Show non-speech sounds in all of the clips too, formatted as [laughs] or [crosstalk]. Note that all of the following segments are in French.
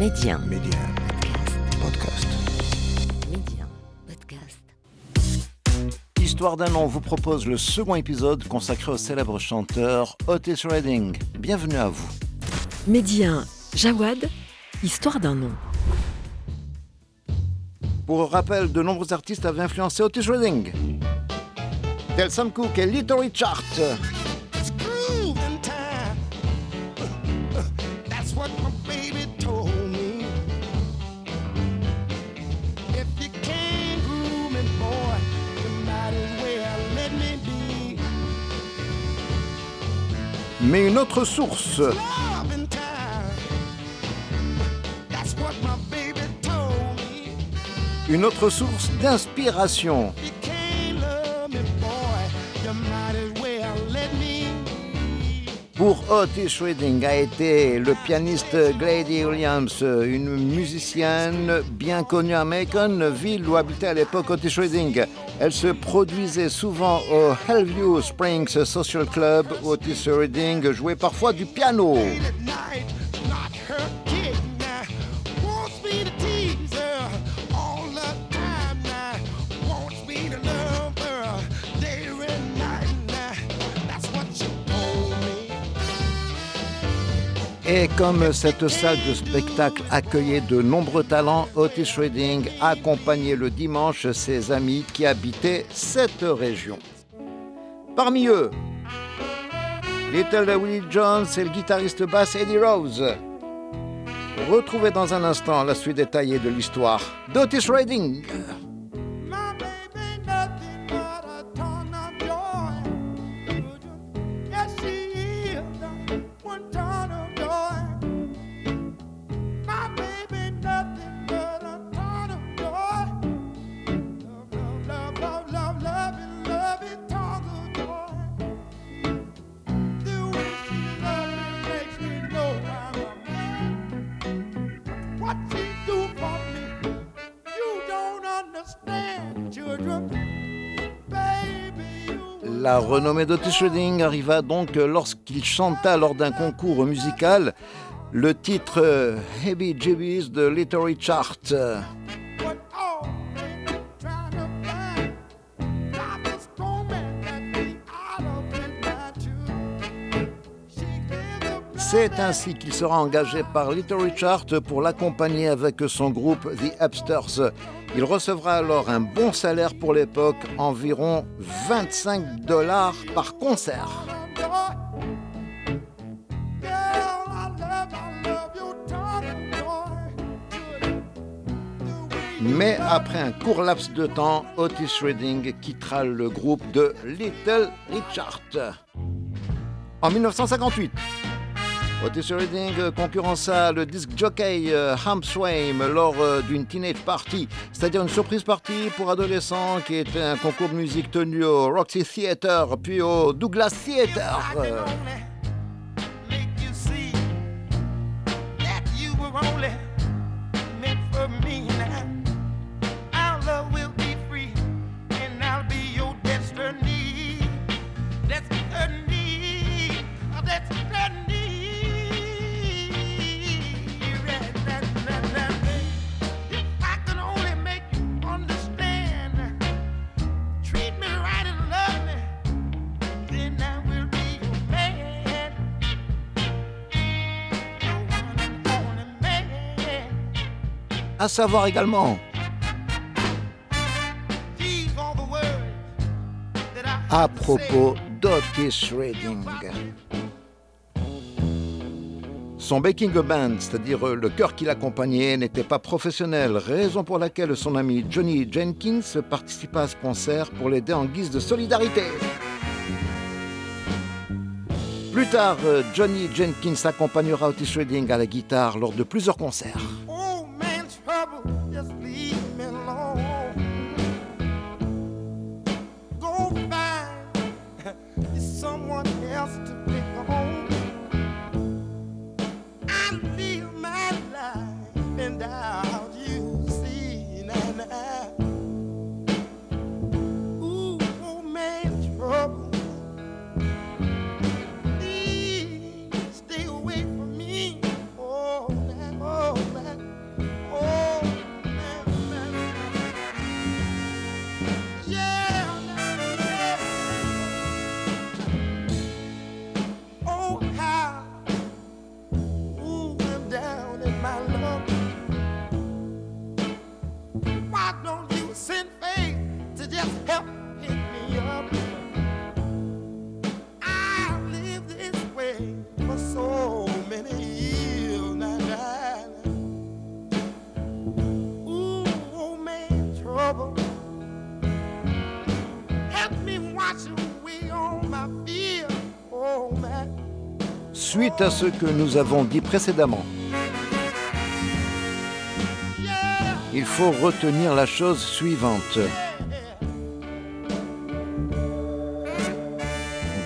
Média. Média. Podcast. Média. Podcast. Histoire d'un an vous propose le second épisode consacré au célèbre chanteur Otis Redding. Bienvenue à vous. Média. Jawad. Histoire d'un nom. Pour rappel, de nombreux artistes avaient influencé Otis Redding. Tel Sam Cooke et Little Richard. Mais une autre source, une autre source d'inspiration. Pour Otis Redding a été le pianiste Glady Williams, une musicienne bien connue à Macon, ville où habitait à l'époque Otis Redding. Elle se produisait souvent au Hellview Springs Social Club Otis Redding jouait parfois du piano. Et comme cette salle de spectacle accueillait de nombreux talents, Otis Redding accompagnait le dimanche ses amis qui habitaient cette région. Parmi eux, Little Willie Jones et le guitariste basse Eddie Rose. Retrouvez dans un instant la suite détaillée de l'histoire d'Otis Redding. La renommée d'Otis Redding arriva donc lorsqu'il chanta lors d'un concours musical le titre euh, Heavy Jibbies de Little Richard. C'est ainsi qu'il sera engagé par Little Richard pour l'accompagner avec son groupe The Upsters. Il recevra alors un bon salaire pour l'époque, environ 25 dollars par concert. Mais après un court laps de temps, Otis Redding quittera le groupe de Little Richard. En 1958, Otis Redding concurrença le disc jockey euh, Ham Swaim lors euh, d'une teenage party, c'est-à-dire une surprise party pour adolescents qui était un concours de musique tenu au Roxy Theatre puis au Douglas Theatre. À savoir également, à propos d'Otis Redding. Son backing band, c'est-à-dire le chœur qui l'accompagnait, n'était pas professionnel, raison pour laquelle son ami Johnny Jenkins participa à ce concert pour l'aider en guise de solidarité. Plus tard, euh, Johnny Jenkins accompagnera Otis Redding à la guitare lors de plusieurs concerts. Just leave me alone. Go find [laughs] someone else to pick à ce que nous avons dit précédemment. Il faut retenir la chose suivante.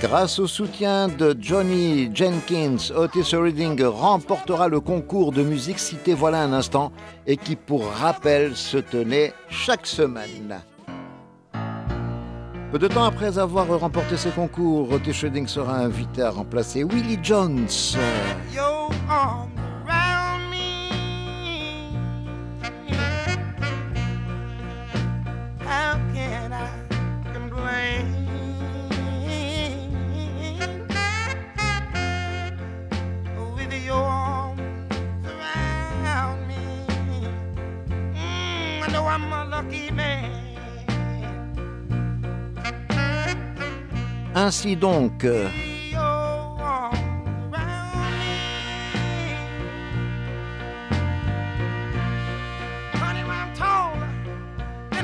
Grâce au soutien de Johnny Jenkins, Otis Reading remportera le concours de musique cité voilà un instant et qui, pour rappel, se tenait chaque semaine. Peu de temps après avoir remporté ce concours, Otis Reading sera invité à remplacer Willie Jones. Your arms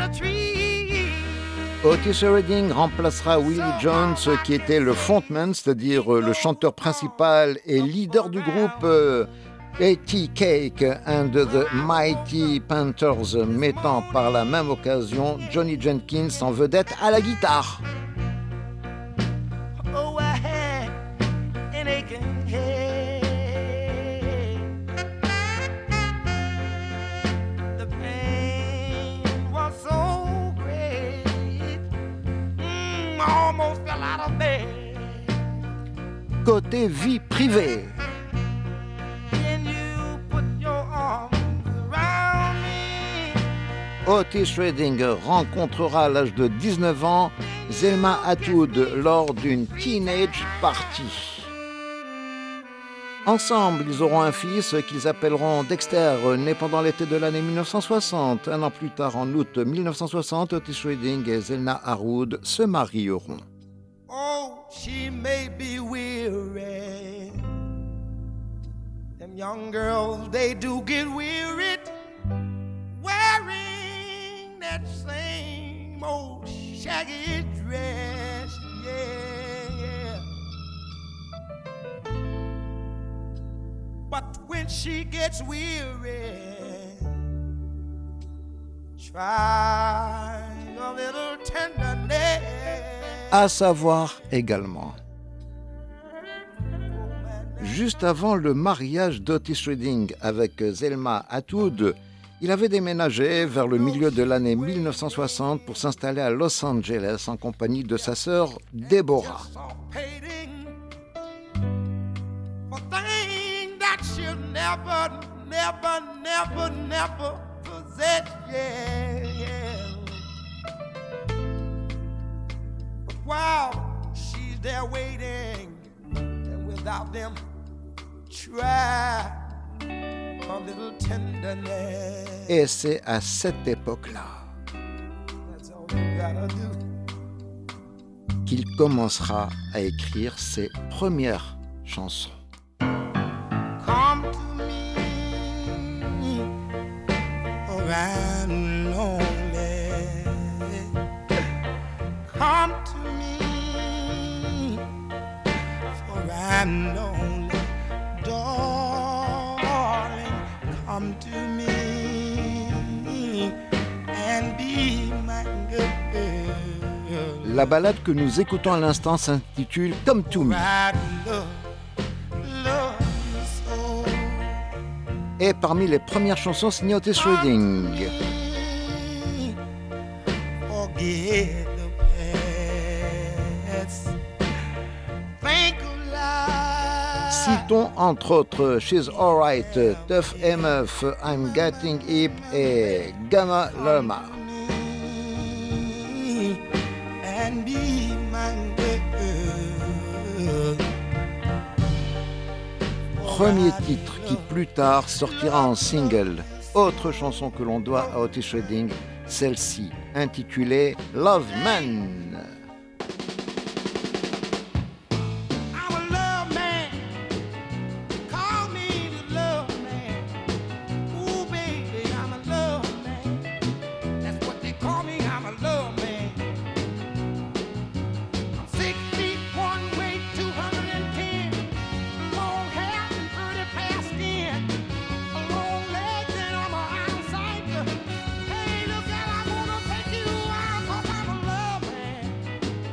a tree. Otis Redding remplacera Willie Jones, qui était le frontman, c'est-à-dire euh, le chanteur principal et leader du groupe euh, A.T. Cake and the Mighty Panthers, mettant par la même occasion Johnny Jenkins en vedette à la guitare. Côté vie privée? Otis Redding rencontrera à l'âge de 19 ans Zelma Atwood lors d'une teenage party. Ensemble, ils auront un fils qu'ils appelleront Dexter, né pendant l'été de l'année 1960. Un an plus tard, en août 1960, Otis Redding et Zelma Atwood se marieront. Oh, she may be weary. Them young girls, they do get wearied wearing that same old shaggy dress. Yeah, yeah. But when she gets weary, try a little tenderness. À savoir également, juste avant le mariage d'Otis Redding avec Zelma Atwood, il avait déménagé vers le milieu de l'année 1960 pour s'installer à Los Angeles en compagnie de sa sœur Deborah. While she's there waiting, and without them, try a little tenderness. Et c'est à cette époque-là qu'il commencera à écrire ses premières chansons. La balade que nous écoutons à l'instant s'intitule Come to Me. Et parmi les premières chansons signées Otis life. Citons entre autres She's Alright, Tough MF, I'm Getting Hip et Gamma Llama. Premier titre qui plus tard sortira en single. Autre chanson que l'on doit à Otis Redding, celle-ci, intitulée Love Man.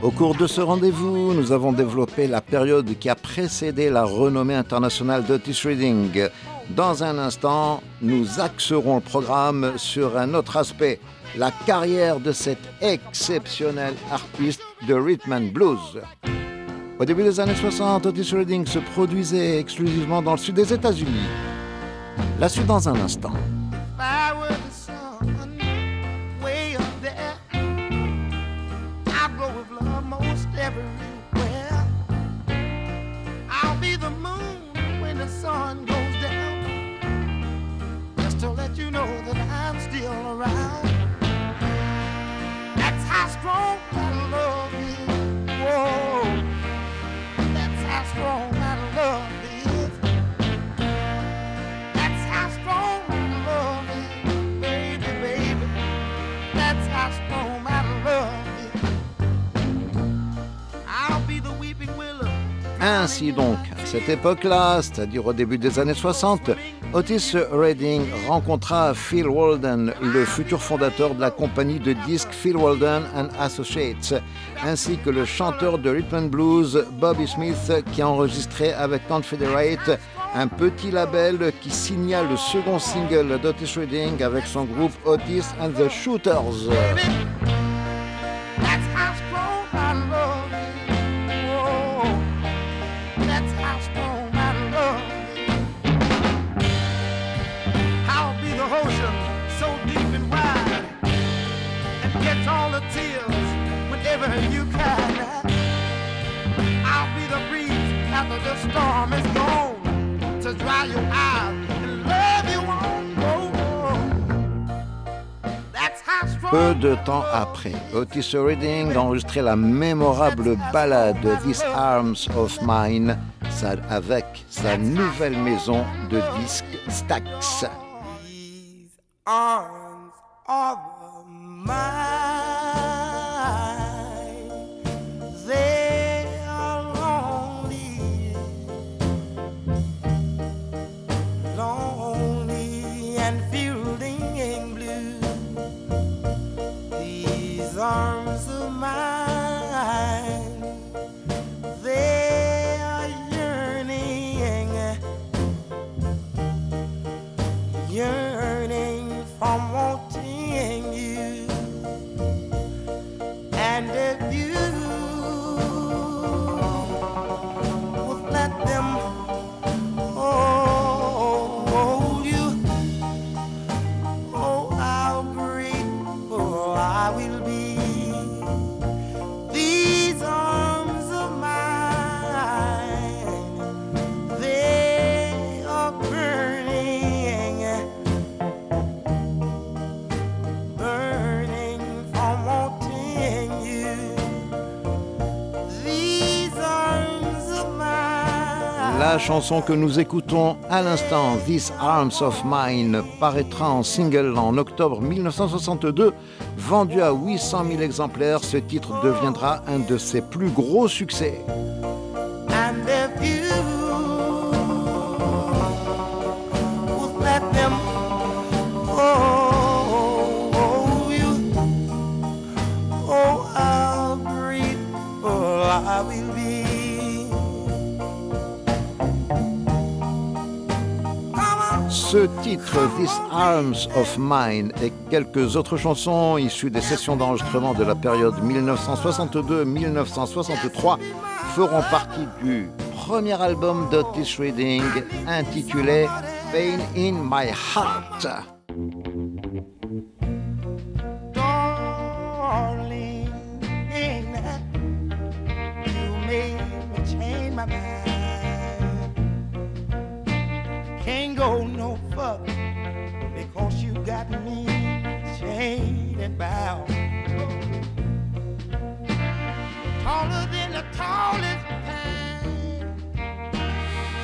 Au cours de ce rendez-vous, nous avons développé la période qui a précédé la renommée internationale d'Otis Reading. Dans un instant, nous axerons le programme sur un autre aspect, la carrière de cet exceptionnel artiste de rhythm and blues. Au début des années 60, Otis Redding se produisait exclusivement dans le sud des États-Unis. La suite dans un instant. everywhere. I'll be the moon when the sun goes down. Just to let you know that I'm still around. That's how strong. Ainsi donc, à cette époque-là, c'est-à-dire au début des années 60, Otis Redding rencontra Phil Walden, le futur fondateur de la compagnie de disques Phil Walden and Associates, ainsi que le chanteur de rhythm and blues Bobby Smith qui a enregistré avec Confederate un petit label qui signa le second single d'Otis Redding avec son groupe Otis and the Shooters. Peu de temps après, Otis Redding enregistrait la mémorable ballade These Arms of Mine avec sa nouvelle maison de disques Stax. Chanson que nous écoutons à l'instant, These Arms of Mine, paraîtra en single en octobre 1962. Vendu à 800 000 exemplaires, ce titre deviendra un de ses plus gros succès. Ce titre, These Arms of Mine, et quelques autres chansons issues des sessions d'enregistrement de la période 1962-1963 feront partie du premier album d'Otis Reading intitulé Pain in My Heart. can't go no further because you got me chained and bound. Taller than the tallest pine,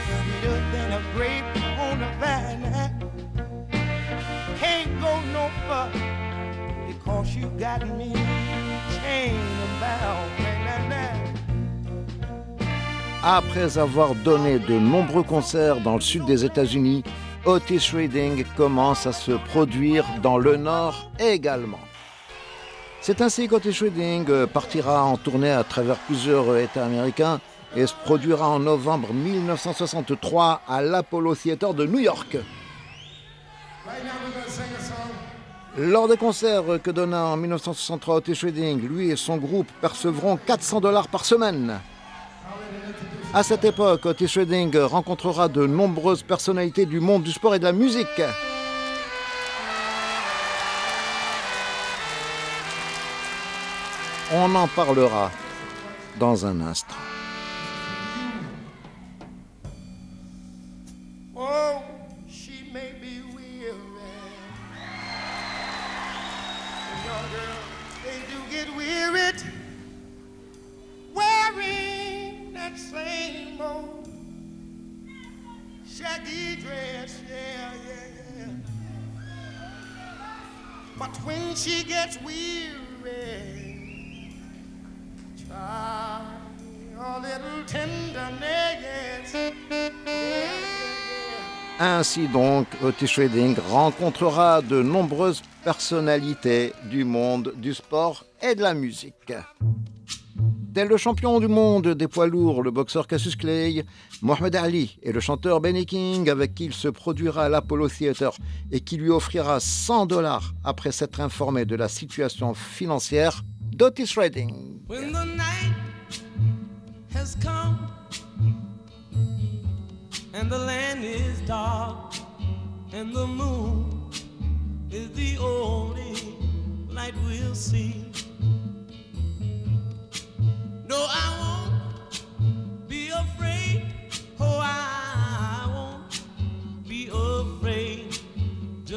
sweeter than a grape on a vine. Can't go no further because you got me chained and bound. Après avoir donné de nombreux concerts dans le sud des États-Unis, Otis Reading commence à se produire dans le nord également. C'est ainsi qu'Otis Redding euh, partira en tournée à travers plusieurs États américains et se produira en novembre 1963 à l'Apollo Theater de New York. Lors des concerts que donna en 1963 Otis Redding, lui et son groupe percevront 400 dollars par semaine. À cette époque, Otis Redding rencontrera de nombreuses personnalités du monde du sport et de la musique. On en parlera dans un instant. But when she gets weary. Ainsi donc, Otis Redding rencontrera de nombreuses personnalités du monde du sport et de la musique. Tel le champion du monde des poids lourds, le boxeur Cassius Clay, Mohamed Ali et le chanteur Benny King, avec qui il se produira à l'Apollo Theater et qui lui offrira 100 dollars après s'être informé de la situation financière d'Otis Redding. And the land is dark and the moon is the only light we'll see.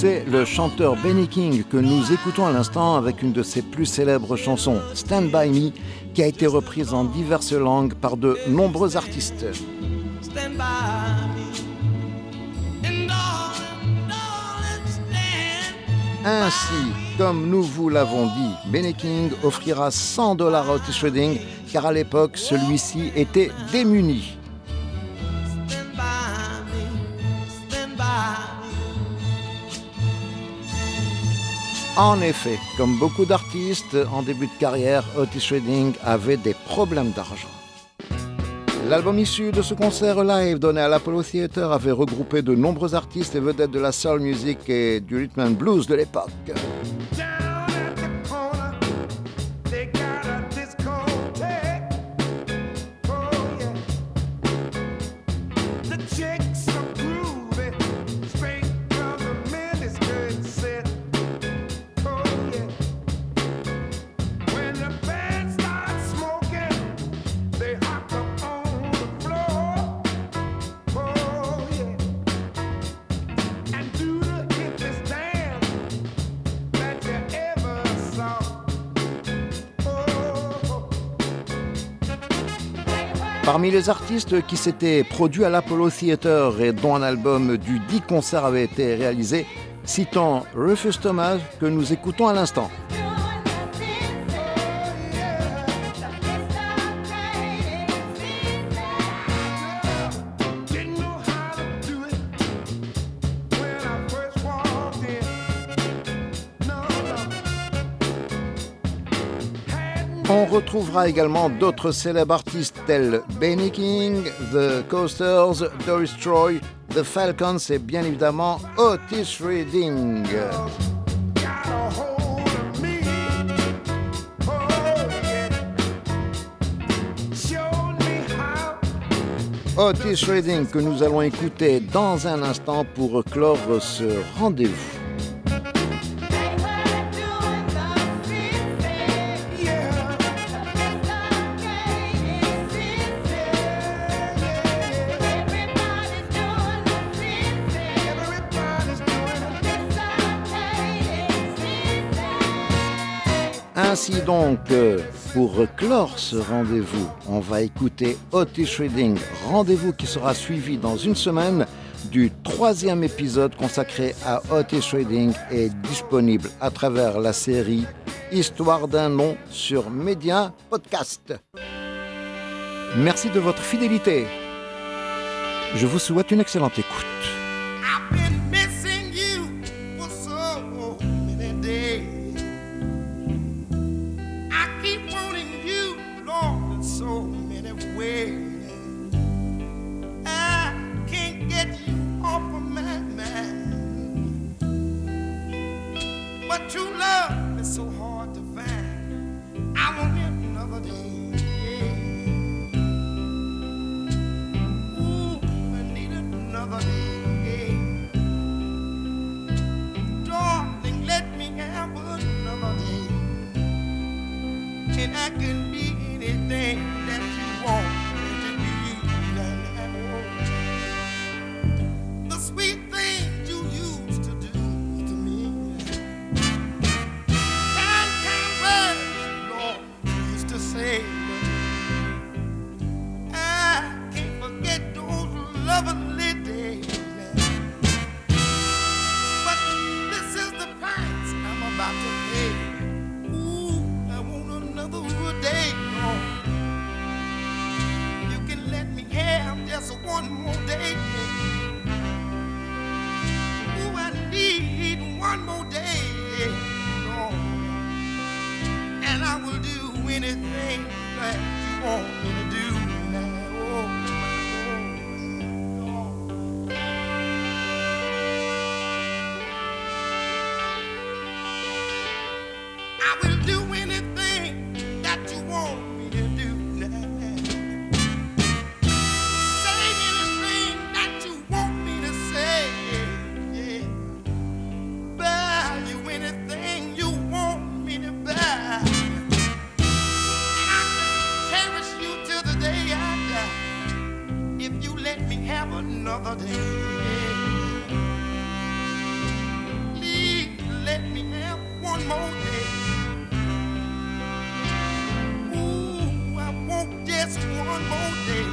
C'est le chanteur Benny King que nous écoutons à l'instant avec une de ses plus célèbres chansons, Stand By Me, qui a été reprise en diverses langues par de nombreux artistes. Stand by me. Ainsi, comme nous vous l'avons dit, Benny King offrira 100 dollars à Otis Redding car à l'époque, celui-ci était démuni. En effet, comme beaucoup d'artistes en début de carrière, Otis Redding avait des problèmes d'argent. L'album issu de ce concert live donné à l'Apollo Theater avait regroupé de nombreux artistes et vedettes de la soul music et du rhythm and blues de l'époque. Parmi les artistes qui s'étaient produits à l'Apollo Theater et dont un album du 10 concerts avait été réalisé, citons Rufus Thomas que nous écoutons à l'instant. Également d'autres célèbres artistes tels Benny King, The Coasters, Doris Troy, The Falcons et bien évidemment Otis how. Otis Redding que nous allons écouter dans un instant pour clore ce rendez-vous. donc, euh, pour clore ce rendez-vous, on va écouter Otis Reading, rendez-vous qui sera suivi dans une semaine du troisième épisode consacré à Otis Reading et disponible à travers la série Histoire d'un nom sur Média Podcast. Merci de votre fidélité. Je vous souhaite une excellente écoute. I can be anything. one more day, Lord, and I will do anything that you want me whole day.